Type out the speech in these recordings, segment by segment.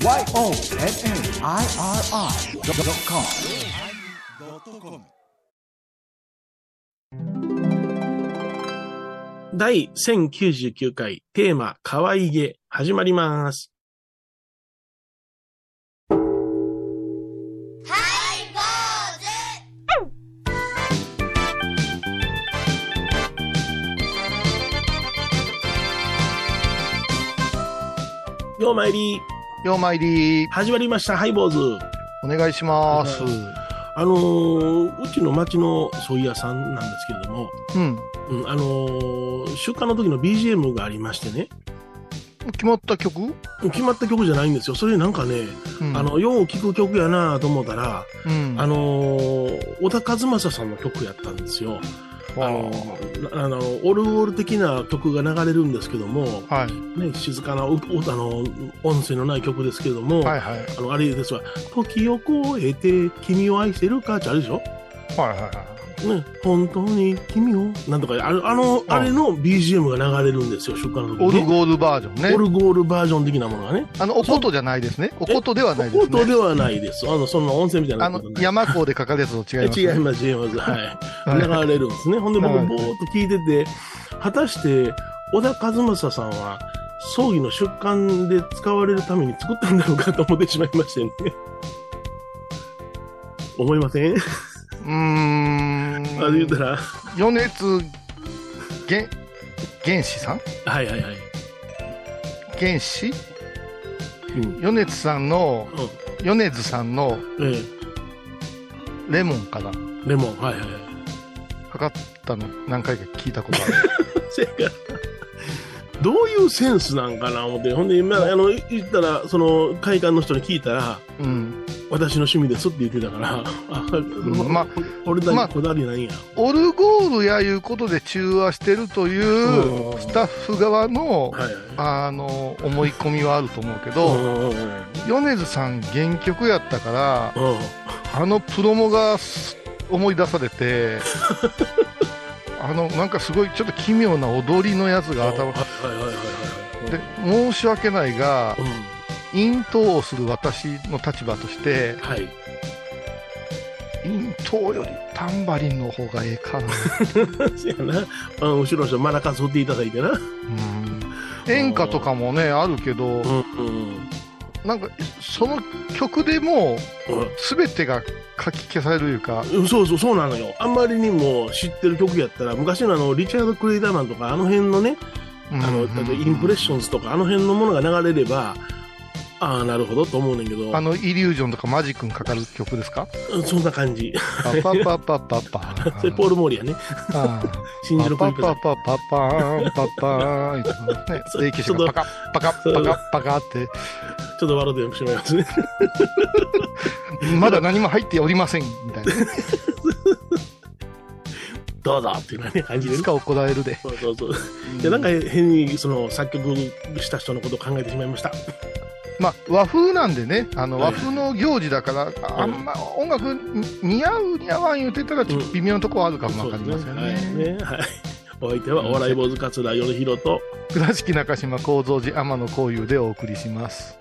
YONNIRI.com 第1099回テーマ、可愛げ、始まります。ようまいり、ようまいり、始まりました、ハイボーズ。お願いします。あのーうちの町のソイ屋さんなんですけれども、うん。うん、あのー出荷の時の BGM がありましてね、決まった曲？決まった曲じゃないんですよ。それなんかね、うん。あの、よう聴く曲やなと思ったら、うん。あのー小田和正さんの曲やったんですよ。あのーあの、オルゴール的な曲が流れるんですけども、はい。ね、静かな、あの、音声のない曲ですけども、はいはい。あの、あれですわ、時を越えて君を愛してるかってあるでしょ？はいはいはい。ね、本当に君を、なんとか、あの、あの、あれの BGM が流れるんですよ、出荷の時。オルゴールバージョンねオ。ルゴールバージョン的なものがね。あの、おことじゃないですね。おことではないですね。音ではないです。あの、そんな音声みたいなあの。山港で書かれたと違います、ね。違います、違います。はい。はい流れるんですね。ほんで僕、はいぼーっと聞いてて、果たして、小田和正さんは、葬儀の出棺で使われるために作ったんだろうかと思ってしまいましてね。思いません？うーん。あれ言ったら、米津原、原始さん？はいはいはい。原始うん。米津さんの、うん米津さんのえレモンかな？え、レモン、はいはいはい。かかったの何回か聞いたことある。せやからどういうセンスなんかな思って、ほんで、まあ、あの、言ったら、その、会館の人に聞いたら、うん。私の趣味ですって言ってたから、あ、まあ俺だまあけこだわりないんや。オルゴールやいうことで中和してるといううんスタッフ側の。あの、思い込みはあると思うけうど、米津さん原曲やったから、うんあのプロモがす思い出されて、あの、なんかすごいちょっと奇妙な踊りのやつが頭。で、申し訳ないがう、ん、咽頭をする私の立場として、はい。咽頭よりタンバリンの方がええかな。せやな。うん後ろの人、マラカス振っていただいてな。うん演歌とかもね、あるけど、うんうんなんか、その曲でもうう、すべてが書き消されるいうか、ん。そうそう、そうなのよ。あんまりにも知ってる曲やったら、昔のあの、リチャード・クレイダーマンとか、あの辺のね、あの、インプレッションズとか、あの辺のものが流れれば、ああ、なるほどと思うねんけど、あの、イリュージョンとかマジックにかかる曲ですか？うんそんな感じ。パパパパパパ。それポール・モーリーやね。ああ真珠のクリップだ。パパパパパーン、パパーン、言ってますね。そう霊気者がパカッ、パカッ、パカッ、パカッって、ちょっと笑ってしまいますね。まだ何も入っておりません、みたいな。どうぞっていう感じでねいつ。か怒られるで。そうそうそう。いや、なんか変にその作曲した人のことを考えてしまいました。まあ、和風なんでね、あの、はい和風の行事だから、あんま音楽似合う似合わん言うてたら、ちょっと微妙なとこはあるかもわかりませんはいね。ね。はい。お相手はお笑い坊主桂米広と、倉敷中島幸三寺天野幸雄でお送りします。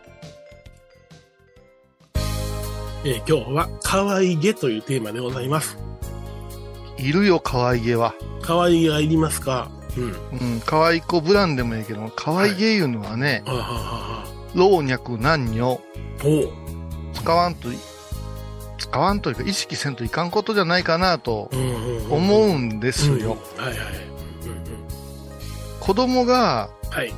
えー今日は可愛げというテーマでございます。いるよ、可愛げは。可愛げがいりますか？うん。うん、可愛い子ブランでもいいけど、可愛げいうのはね、はあ、はあは老若男女。使わんとい、使わんというか意識せんといかんことじゃないかなと。思うんですうんよ。子供がはい。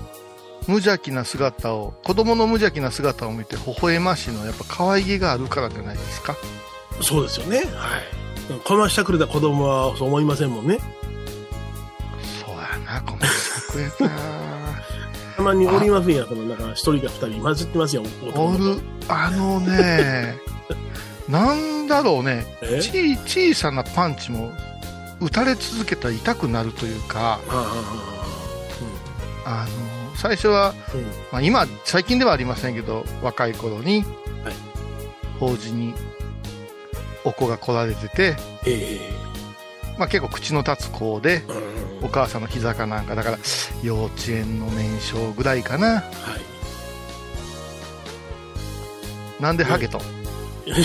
無邪気な姿を、子供の無邪気な姿を見て微笑ましいのはやっぱ可愛げがあるからじゃないですか。そうですよね。はい。こましてくれた子供はそう思いませんもんね。そうやな、ごめんなさい、くれた。たまにおりませんや、その、なんか、一人か二人混じってますよ、男おる、あのね、なんだろうね、え？ち小さなパンチも打たれ続けたら痛くなるというか、はあの、最初は、あうん。うん。まあ、今、最近ではありませんけど、若い頃に、はい。法事にお子が来られてて、えまあ、結構口の立つ子で。お母さんの膝かなんか、だから、幼稚園の年少ぐらいかな。はい。なんでハゲと？いや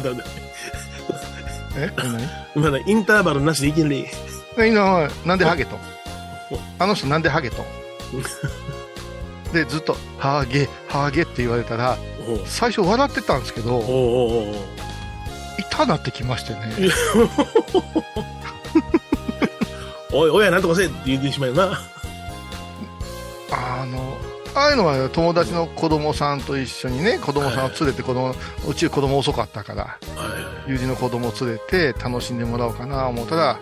だめだえ？だインターバルなしでいきなり。え今なんでハゲと？あの人なんでハゲと？で、ずっと、ハゲ、ハゲって言われたら、最初笑ってたんですけど、おうおうおう痛なってきましてね。おい、親なんとかせえって言ってしまうな。あの、ああいうのは友達の子供さんと一緒にね、子供さんを連れて子供、うち子供遅かったから、はい友人の子供を連れて楽しんでもらおうかな思ったら、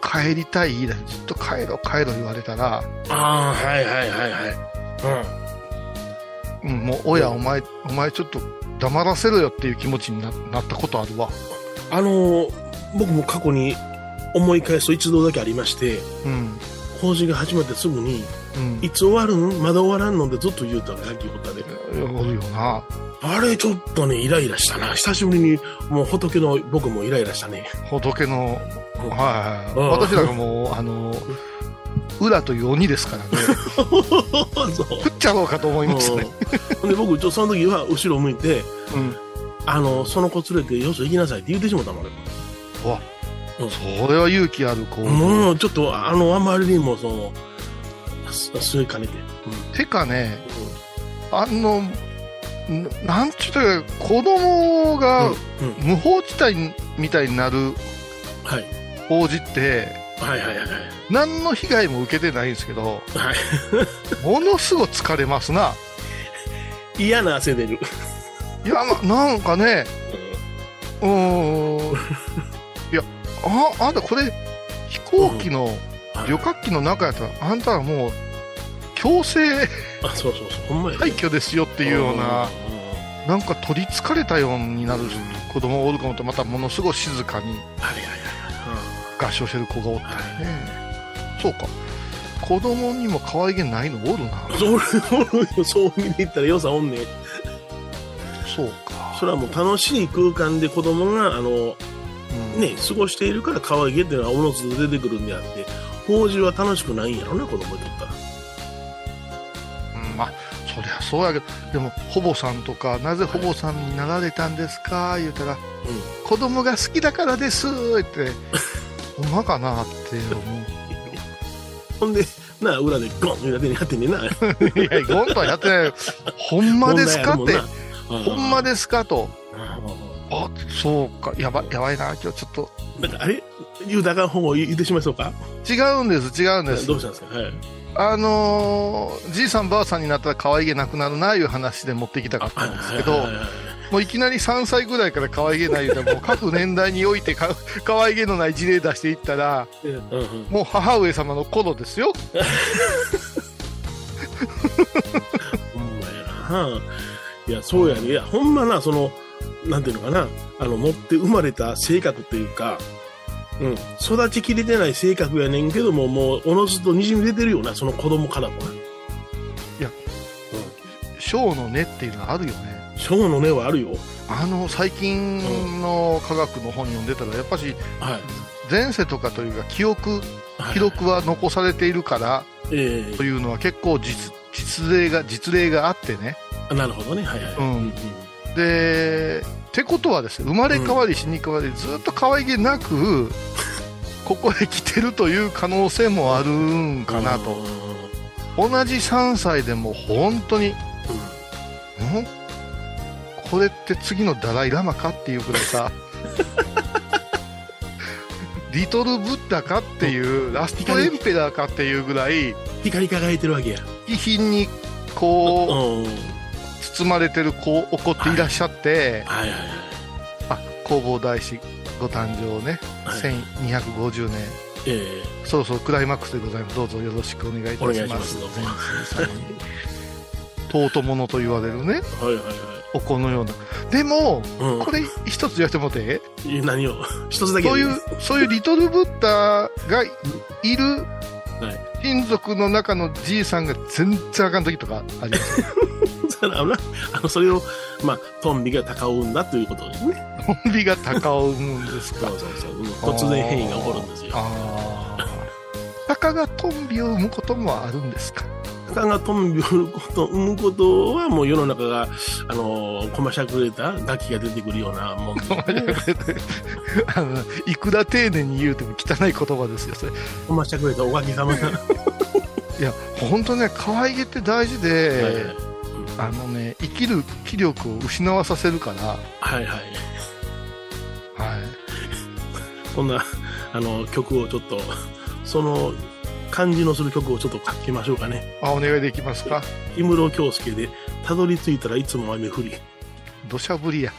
帰りたいだずっと帰ろう帰ろう言われたら、ああ、はいはいはいはい。うん、もう親、お前、お前ちょっと黙らせろよっていう気持ちにななったことあるわ。うん。あのー僕も過去に思い返すと一度だけありまして、うん。工事が始まってすぐに、うん。いつ終わるんまだ終わらんのでずっと言うたの、野球ホタで。おるよな。あれちょっとね、イライラしたな。久しぶりに、もう仏の僕もイライラしたね。仏の、うんはいはい。私らがもう、あの、裏という鬼ですからね。そう。食っちゃおうかと思いましたね。で僕、ちょその時は後ろを向いて、うん。あの、その子連れて、よそ行きなさいって言ってしもたもん、俺。わ、うんそれは勇気ある子。もう、ちょっと、あの、あまりにも、その、すすいかねて。てかね、あの、んなんちゅうたら、子供うん。がうん。うん。無法地帯みたいになるはい。法事って、はいはいはいはい。何の被害も受けてないんですけど、はい。ものすごい疲れますな。嫌な汗出る。いや、ななんかね、うーん。いや、あ、あんたこれ、飛行機の、旅客機の中やったら、あんたはもう、強制あ、そうそうそう。ほんまや、廃墟ですよっていうような、んなんか取りつかれたようになる子供がおるかもと、またものすごい静かにはいはいはい合唱してる子がおったりね。そうか。子供にも可愛げないの？おるな。おるよそう見ていったら良さおんねん。そうか。それはもう楽しい空間で子供が、あの、うんね、過ごしているから可愛げっていうのはおのずと出てくるんであって、法事は楽しくないんやろな、子供にとったら。うんまあ、そりゃそうやけど、でも、ほぼさんとか、なぜほぼさんになられたんですか？言うたら、子供が好きだからですって、ほんまかなって思ほんで、なあ、裏でゴン裏手にやってんねんな。う。いや、ゴンとはやってない。ほんまですかって、ほんまで。ですかと。うんあ、そうか。やば、やばいな。今日ちょっと。なんか、あれ？言うたらあかん方を言ってしまいそうか？違うんです、違うんですど。うしたんですか？はい。あのーじいさんばあさんになったら可愛げなくなるないう話で持ってきたかったんですけど、はいはいはいもういきなり3歳ぐらいから可愛げない言うたらもう各年代においてか可愛げのない事例出していったら、うんうんもう母上様の頃ですよ。ほんまやな。いや、そうやね。いや、ほんまな、その、なんていうのかな、あの、持って生まれた性格っていうか、うん、育ちきれてない性格やねんけども、もう、おのずと滲み出てるよな、その子供からもな。小の根っていうのはあるよね。小の根はあるよ。あの、最近の科学の本読んでたら、やっぱしはい。前世とかというか記憶、はい記録は残されているからえというのは結構実実例が、実例があってね。えなるほどね。はいはい。うんで、ってことはですね、生まれ変わり死に変わり、ずっと可愛げなく、ここへ来てるという可能性もあるんかなと。同じ3歳でも本当に、んこれって次のダライラマかっていうぐらいさ、リトルブッダかっていう、ラストエンペラーかっていうぐらい、光り輝いてるわけや。気品にこう、うん。包まれてる子、起こっていらっしゃって、はいはいはい。あ、弘法大師ご誕生ね、はい1250年、えそろそろクライマックスでございます。どうぞよろしくお願いいたします。お願いします 尊者と言われるね、えはいはいお子のような。でも、はい。うんこれ一つ言わせてもらって、え何を？一つだけそういう、そういうリトルブッダがいるはい親族の中のじいさんが全然あかん時とかあります。あのなあのそれを、まあ、トンビが鷹を生んだということですね。コンビが鷹を生むんですかそう。そうそう。うん突然変異が起こるんですよ。ああ。鷹がトンビを生むこともあるんですか？他がトンビを産むこと、産むことはもう世の中が、あのー、こましゃくれたガキが出てくるようなもんで、あのいくら丁寧に言うても汚い言葉ですよそれ。こましゃくれたおかげさま。が。いや本当ね可愛げって大事で、はい。はいあのね生きる気力を失わさせるから。はいはい。はい。こんな、あの、曲をちょっと、その感じのする曲をちょっと書きましょうかね。あお願いできますか？氷室京介で、たどり着いたらいつも雨降り。土砂降りや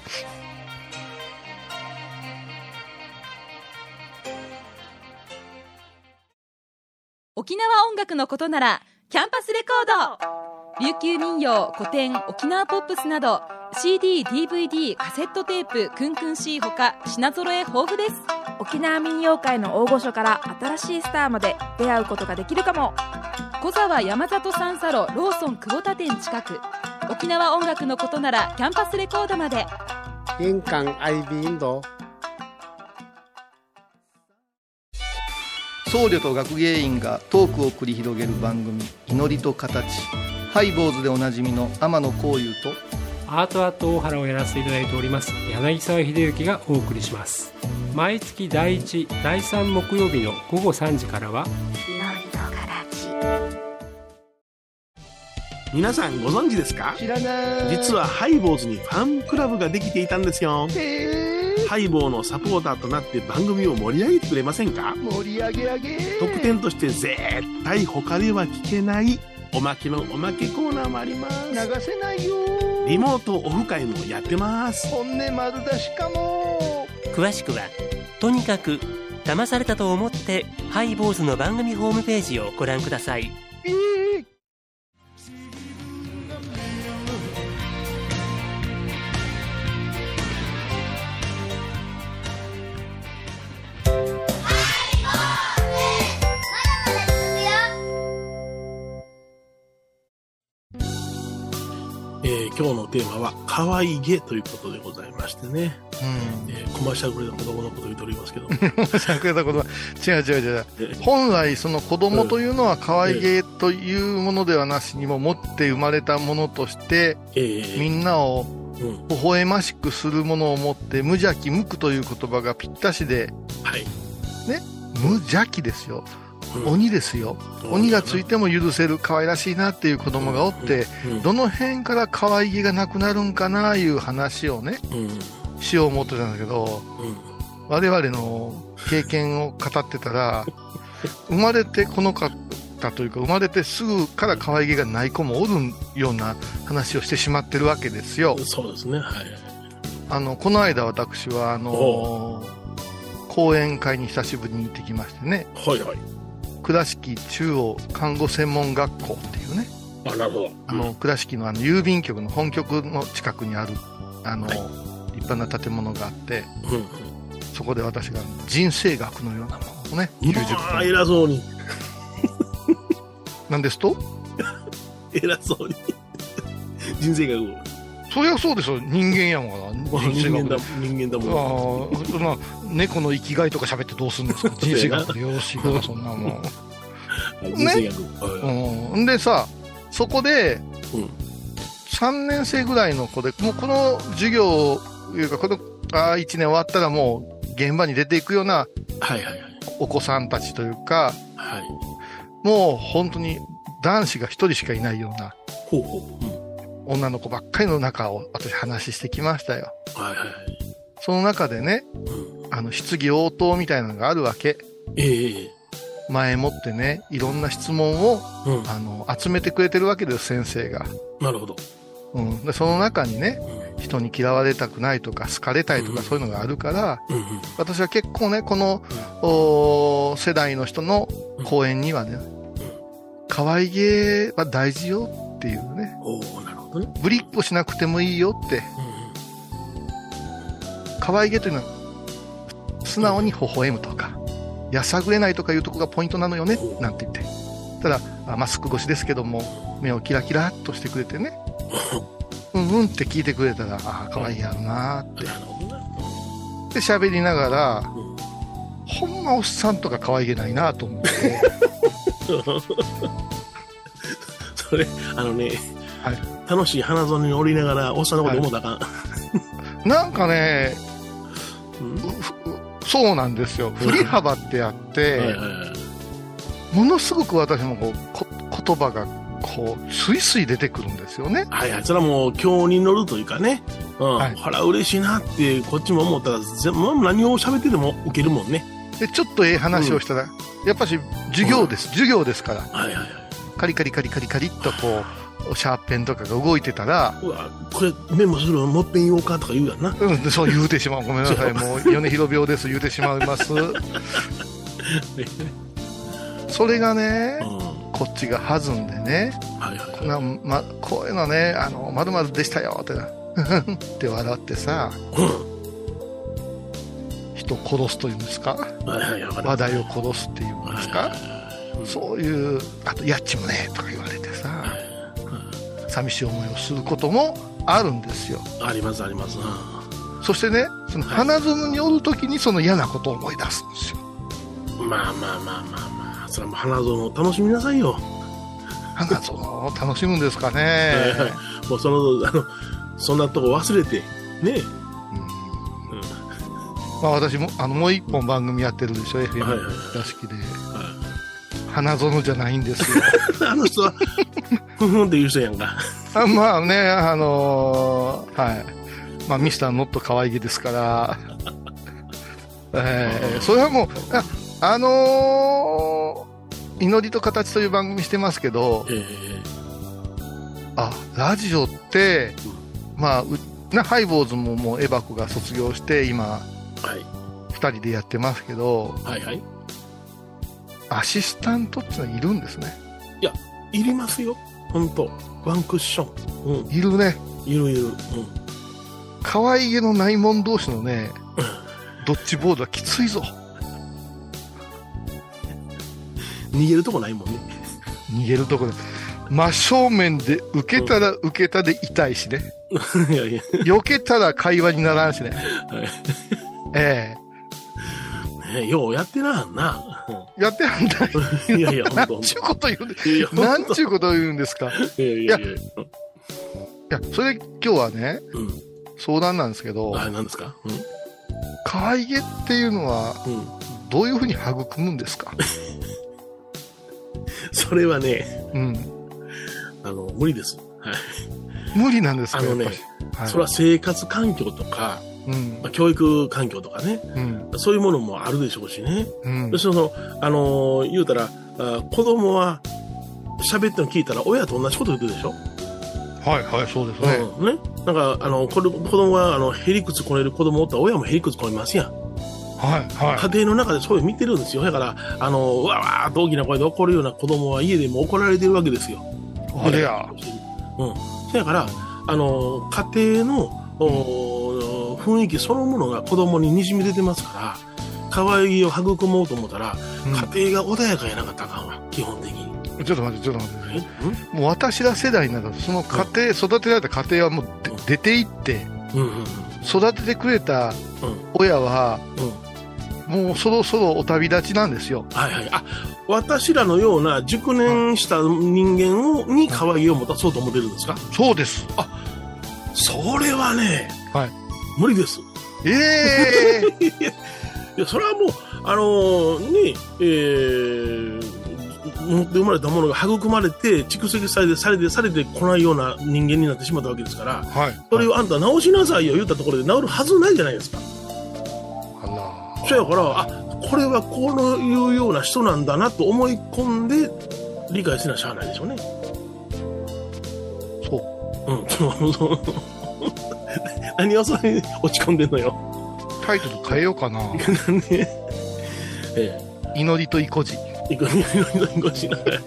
沖縄音楽のことならキャンパスレコード琉球民謡古典沖縄ポップスなど CD、DVD、カセットテープクンクン C ほか品揃え豊富です。沖縄民謡界の大御所から新しいスターまで出会うことができるかも。小沢山里三佐路ローソン久保田店近く。沖縄音楽のことならキャンパスレコードまで。印港 IB 印度僧侶と学芸員がトークを繰り広げる番組「祈りと形」ハイ坊主でおなじみの天野幸雄とアートアート大原をやらせていただいております柳沢秀幸がお送りします。毎月第1第3木曜日の午後3時からは皆さんご存知ですか？知らない。実はハイボーズにファンクラブができていたんですよ。ハイボーのサポーターとなって番組を盛り上げてくれませんか？盛り上げ上げ。特典として絶対他では聞けないおまけのおまけコーナーもあります。流せないよリモートオフ会もやってます。本音丸出しかも詳しくはとにかく騙されたと思ってハイボーズの番組ホームページをご覧くださいええテーマは可愛げということでございましてね。うんえー、コマーシャルグレーの子供のことを言っておりますけども。申 し訳ないことは違う違う違うえ本来その子供というのは可愛げというものではなしにも持って生まれたものとしてえーみんなをうん。微笑ましくするものを持って無邪気無垢という言葉がぴったしではい。無邪気ですようん鬼ですよ鬼がついても許せる可愛らしいなっていう子供がおってうんどの辺から可愛げがなくなるんかないう話をねうん。しよう思ってたんだけどうん。我々の経験を語ってたら 生まれてこのかったというか生まれてすぐから可愛げがない子もおるような話をしてしまってるわけですよそうですね。はい。あのこの間私はあの講演会に久しぶりに行ってきましてねはいはい。倉敷中央看護専門学校っていうねあ、なるほど。あの倉敷のあの郵便局の本局の近くにあるあの、はい立派な建物があってうん。うん。そこで私が人生学のようなものをね90まあ、分偉そうに。なんですと？偉そうに。人生学を。そりゃそうですよ人間やもんからまあ人間だ人間だもん。ああまあ猫の生きがいとか喋ってどうするんですか人生学でよろしいからそんなもん。人生学。はいうん、でさそこで、うん。3年生ぐらいの子でもうこの授業いうかこのあ1年終わったらもう現場に出ていくような。お子さんたちというかはい。もう本当に男子が1人しかいないようなほうほう。うん。女の子ばっかりの中を私話してきましたよはいはいはい。その中でねうん。あの質疑応答みたいなのがあるわけええ前もってねいろんな質問をうん。あの集めてくれてるわけです先生が、なるほど。うん、でその中にねうん。人に嫌われたくないとか好かれたいとうんかそういうのがあるから、うんうん。私は結構ねこの、お世代の人の講演にはね、可愛げは大事よっていうねお。ぶりっこしなくてもいいよって。うん可愛げというのは素直に微笑むとかやさぐれないとかいうとこがポイントなのよねなんて言って。ただあマスク越しですけども目をキラキラっとしてくれてね。うんうんって聞いてくれたらああ可愛いやろな。って。喋りながらうんほんまおっさんとか可愛げないなと思って。そ それ、あのね、はい楽しい花園に降りながら、おっさんのこと思ったらあかん。なんかね、うんふそうなんですよ。振り幅ってあって、はいはいはいものすごく私もこうこ言葉がこう、スイスイ出てくるんですよね。はいはい。それはもう、今日に乗るというかね。うん。はいほら、嬉しいなって、こっちも思ったら、ぜもう何を喋ってても受けるもんね。で、ちょっとええ話をしたら、やっぱし授業です。授業ですから。はいはいはい。カリカリカリカリカリっとこう、シャーペンとかが動いてたら、うわ、これメモするのもっぺん言おうかとか言うやんな。うん、でそう言うてしまう。ごめんなさい。もう、米広病です。言うてしまいます。それがねう、ん。こっちが弾んでね、はいはいはい。なま、こういうのね、あの、まるまるでしたよってな、って笑ってさ、うん。人を殺すというんですか？話題を殺すっていうんですか？うんそういう、あと、やっちもね、とか言われてさ、はい寂しい思いをすることもあるんですよ。ありますあります。うんそしてね、その花園におるときにその嫌なことを思い出すんですよ。まあまあまあまあまあ、それはもう花園を楽しみなさいよ。花園を楽しむんですかはいね。は いもうその、あの、そんなとこ忘れて、ね。うんまあ私も、あの、もう一本番組やってるでしょ、はいはい FM 屋敷で。は花園じゃないんですよ。い、あの人は、ふふんって言う人やんか。あまあね、あのーはい。まあ、ミスターノット可愛げですから、えーそれはもう、あ、あのー祈りと形という番組してますけど、えあ、ラジオって、まあ、うなハイボーズももうエバコが卒業して、今、えはい。二人でやってますけど、はいはい。アシスタントってのはいるんですね。いりますよ。ほんと。ワンクッション。うん。いるね。いるいる。うん。可愛げのないもん同士のね、ドッジボールはきついぞ。逃げるとこないもんね。逃げるとこで。真正面で受けたら受けたで痛いしね。いやいや。避けたら会話にならんしね。はいえねようやってなはんな。え やってはんだ。う んいやいや、なんちゅうこと言うんで、いや、ほなんちゅうこと言うんですか？いいやいやいや。いや、それ今日はね、うん。相談なんですけど、あ、何ですか？うん。可愛げっていうのは、うん。どういうふうに育むんですか？それはね、うん。あの、無理です。はい。無理なんですか？あのねそれは生活環境とか、うんま。あ、教育環境とかね、うん。そういうものもあるでしょうしね。うんで。その、あのー言うたら、あ子供は喋っての聞いたら親と同じこと言ってるでしょ、はいはい、そうですね。うん。ね。なんか、あの、これ、子供は、あの、へりくつこねる子供おったら親もへりくつこねますやん。はいは家庭の中でそういうの見てるんですよ。だから、あの、うわわーっと大きな声で怒るような子供は家でも怒られてるわけですよ。い。あれや。うん。そやから、あの、家庭の、お雰囲気そのものが子供に滲み出てますから、可愛げを育もうと思ったら、うん家庭が穏やかやなかったらあかんわ、基本的に。ちょっと待って、ちょっと待って。え？もう私ら世代になると、その家庭、育てられた家庭はもうで出て行って、うんうんうん育ててくれたうん親は、うん。うん。もうそろそろお旅立ちなんですよ。はいはい。あ、私らのような熟年した人間を、に可愛げを持たそうと思ってるんですか？そうです。それはね、はい。無理です。ええ いや、それはもう、あのーね、えー、持って生まれたものが育まれて、蓄積されて、されて、されてこないような人間になってしまったわけですから、はい。それをあんた直しなさいよ言ったところで治るはずないじゃないですか。あら。そやから、あ、これはこういうような人なんだなと思い込んで、理解せなしゃあないでしょうね。そう。うん、そうそう。何をそれに落ち込んでんのよ。タイトル変えようかな。なんで、え祈りといこじ。え、いくいくいくいくしながら。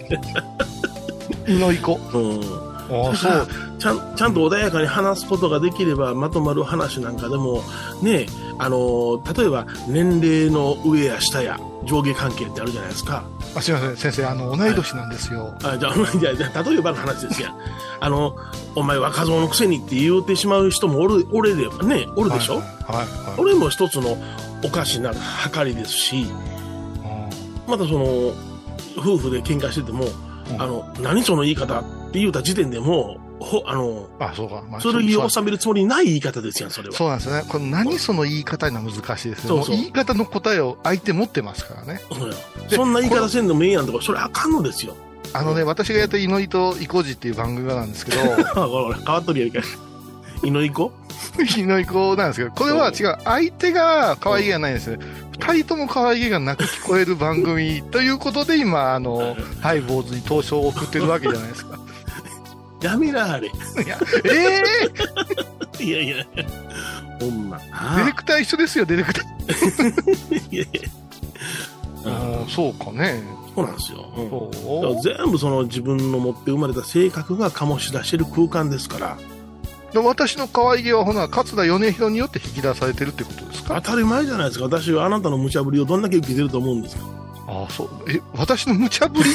祈りこ。うん。そう。ちゃん、ちゃんと穏やかに話すことができれば、まとまる話なんかでも、ね、あの、例えば、年齢の上や下や上下関係ってあるじゃないですか。あすいません、先生、あの、同い年なんですよ。あじゃあ、じゃあ、じゃあ例えばの話ですやん。あの、お前若造のくせにって言うてしまう人もおる、おれで、ね、おるでしょ、はい、はい。はいこれも一つのおかしな計りですし、またその、夫婦で喧嘩してても、うんあの、何その言い方っって言うた時点でもう、ほ、あの、あ、そうか。まあ剣を収めるつもりない言い方ですやん、それは。そうなんですよね。この何その言い方には難しいですね。そうそうも言い方の答えを相手持ってますからね。そそんな言い方せんでもええやんとか、それあかんのですよ。あのね、私がやった祈りと意固地っていう番組がなんですけど、あ、ほら、変わっとるやんか。祈り子？祈り子なんですけど、これは違う。相手が可愛げがないんですよね。二人とも可愛げがなく聞こえる番組ということで今、あの、ハイボーズに投書を送ってるわけじゃないですか。やめな、あれ。いや、ええいやいや、ほんま。ディレクター一緒ですよ、ディレクター。いやいや。あーそうかね。そうなんですよ。うん。全部その自分の持って生まれた性格が醸し出してる空間ですから、で私の可愛げはほな、勝田米広によって引き出されてるってことですか当たり前じゃないですか。私はあなたの無茶ぶりをどんだけ受けてると思うんですか。ああ、そう。え、私の無茶ぶり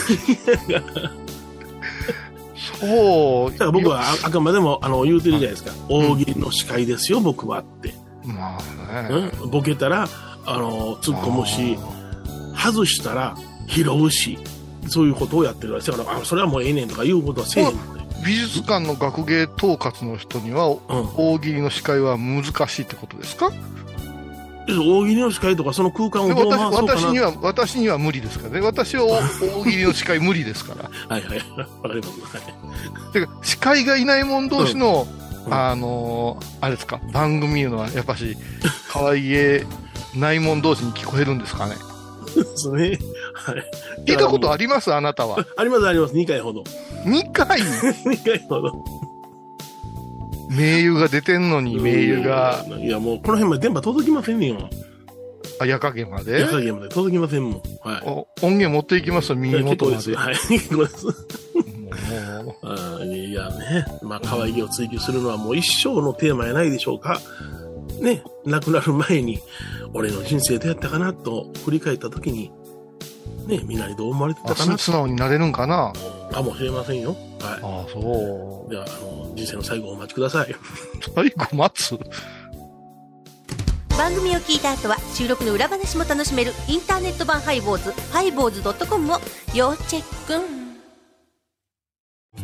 そう。だから僕はああくまでもあの言うてるじゃないですか。大喜利の司会ですよ、僕はって。まあね。うん、ボケたら、あの、突っ込むし、外したら拾うし、そういうことをやってるわけですだから、あ、それはもうええねんとかいうことはせえへん。美術館の学芸統括の人には、うん。大喜利の司会は難しいってことですか？大喜利の司会とかその空間をでどう回私そうかな。私には、私には無理ですからね。私は大喜利の司会無理ですから。はいはい。わかります。はいてか、司会がいない者同士の、うんあのーあれですか、番組いうのはやっぱし、可愛げない者同士に聞こえるんですかね？ですね。はい。聞いたことあります？あなたは。ありますあります。2回ほど。2回、2回ほど。名優が出てんのに、名優が、いや、もうこの辺まで電波届きませんねんよ。あ、夜影まで？野菜まで届きませんもん。はい。お音源持っていきますと、耳元まで。はい。結構です。もう あーいやね、まあ、可愛げを追求するのはもう一生のテーマやないでしょうか。ね、亡くなる前に、俺の人生どうやったかなと振り返った時に、ね、みんなにどう思われてたあかなす素直になれるんかな？かもしれませんよ。はああ、そい。では、あの、人生の最後をお待ちください。う。最後待つ？番組を聞いた後は収録の裏話も楽しめるインターネット版ハイボーズハイボーズドットコムを要チェック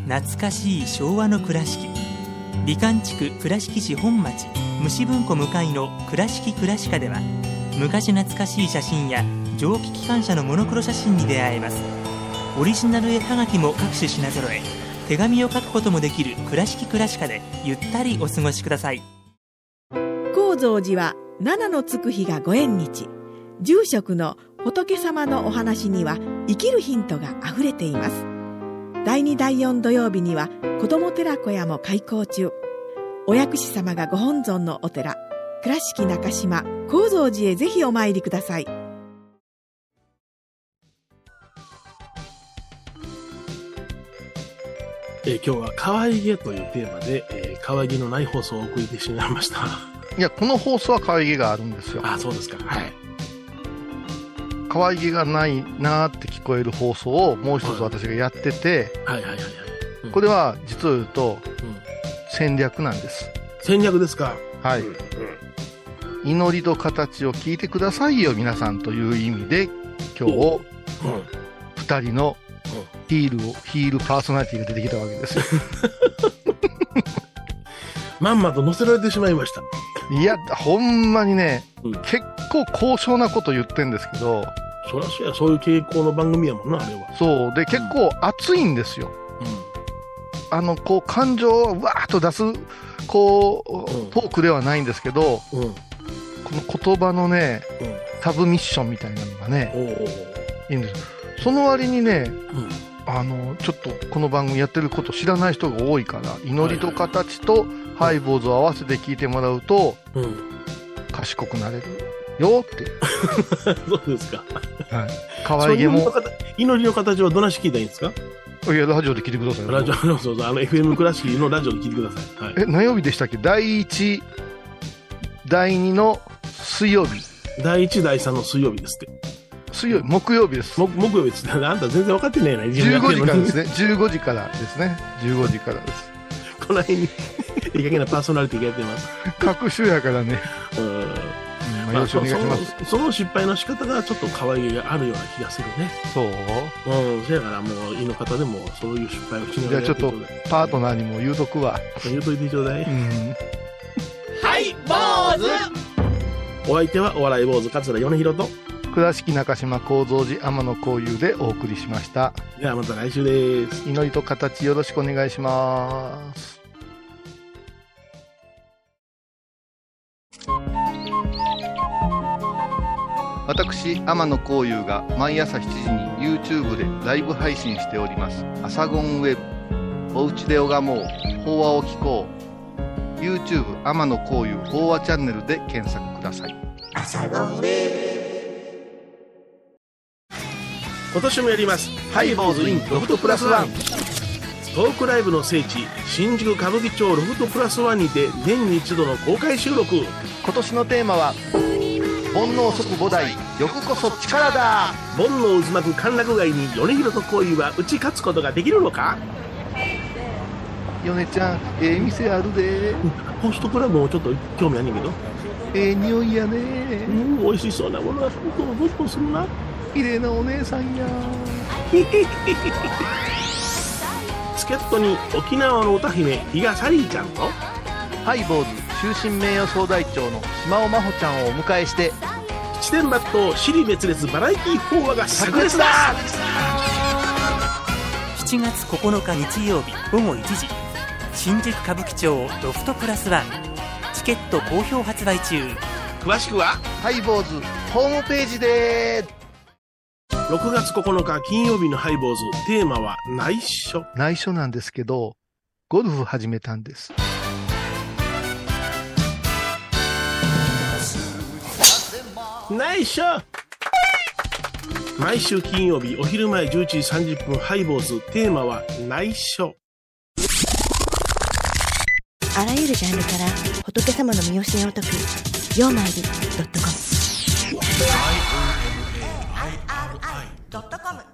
懐かしい昭和の倉敷美観地区倉敷市本町虫文庫向かいの「倉敷倉歯科」では昔懐かしい写真や蒸気機関車のモノクロ写真に出会えますオリジナル絵はがきも各種品揃え手紙を書くこともできる「倉敷倉歯科」でゆったりお過ごしください。高蔵寺は七のつく日がご縁日。住職の仏様のお話には生きるヒントがあふれています。第2第4土曜日には子ども寺小屋も開校中。お薬師様がご本尊のお寺倉敷中島・高蔵寺へぜひお参りください。えー今日は可愛げというテーマで、えー可愛げのない放送をお送りしてしまいました。いや、この放送は可愛げがあるんですよ。あ、そうですか。はい。可愛げがないなーって聞こえる放送をもう一つ私がやってて、はいはいはいはい。うんこれは実を言うとうん戦略なんです。戦略ですか。はい。うん祈りと形を聞いてくださいよ、皆さんという意味で、今日、うん二人のヒールを、ヒールパーソナリティが出てきたわけですよ。まんまと乗せられてしまいました。いや、ほんまにね、うん結構高尚なこと言ってんですけど、そらそうや、そういう傾向の番組やもんな、あれは。そう、で、結構熱いんですよ。あの、こう、感情をわーっと出す、こう、うんトークではないんですけど、うん。うん。この言葉のね、うん。サブミッションみたいなのがね、おお。いいんですよ。その割にね、うん。あの、ちょっとこの番組やってること知らない人が多いから、祈りと形とハイボーズを合わせて聞いてもらうと、うん。賢くなれるよって。そうですか。はい。可愛げも祈りの形はどなし聞いたらいいんですか？いや、ラジオで聞いてくださいよ。ラジオ、そうそう、あの、FM 倉敷のラジオで聞いてください。はい。え、何曜日でしたっけ？第1、第2の水曜日。第1、第3の水曜日ですって。水曜日、木曜日です。木木曜日ですね。あんた全然分かってねえな、15時からですね。ね。15時からですね。15時からです。この辺に、いい加減なパーソナリティがやってます。各種やからね。うん。よろしくお願いします。そのその失敗の仕方がちょっと可愛げがあるような気がするね。そううん、そやからもう、いいの方でもそういう失敗をしながらじゃあちょっとパートナーにも言うとくわ。言うといてちょうだい。うん。はい、坊主お相手はお笑い坊主桂米広と、倉敷中島幸三寺天野幸雄でお送りしました。ではまた来週です。祈りと形よろしくお願いします。私、天野幸雄が毎朝7時に YouTube でライブ配信しております。アサゴンウェブ。おうちで拝もう。法話を聞こう。YouTube 天野幸雄法話チャンネルで検索ください。今年もやります。ハイボーズインロフトプラスワン。トークライブの聖地、新宿歌舞伎町ロフトプラスワンにて年に一度の公開収録。今年のテーマは、煩悩即五代、欲こそ力だ煩悩渦巻く歓楽街に米広と恋は打ち勝つことができるのか？米ちゃん、ええ店あるで。ホストクラブもちょっと興味あんねんけど。ええ匂いやうね。ん、美味しそうなものがどんどんどんするな。綺麗なお姉さんや。助っ人に沖縄の歌姫、比嘉サリーちゃんと、ハイボーズ終身名誉総代長の島尾真帆ちゃんをお迎えして、七点抜刀、尻滅裂バラエティー法話が炸裂だ。7月9日日曜日午後1時新宿歌舞伎町ロフトプラスワンチケット好評発売中。詳しくは、ハイボーズホームページで6月9日金曜日のハイボーズ、テーマは内緒。内緒なんですけど、ゴルフ始めたんです。内緒毎週金曜日お昼前11時30分ハイボーズ、テーマは内緒。あらゆるジャンルから仏様の身教えを解く「曜マイルドドットコム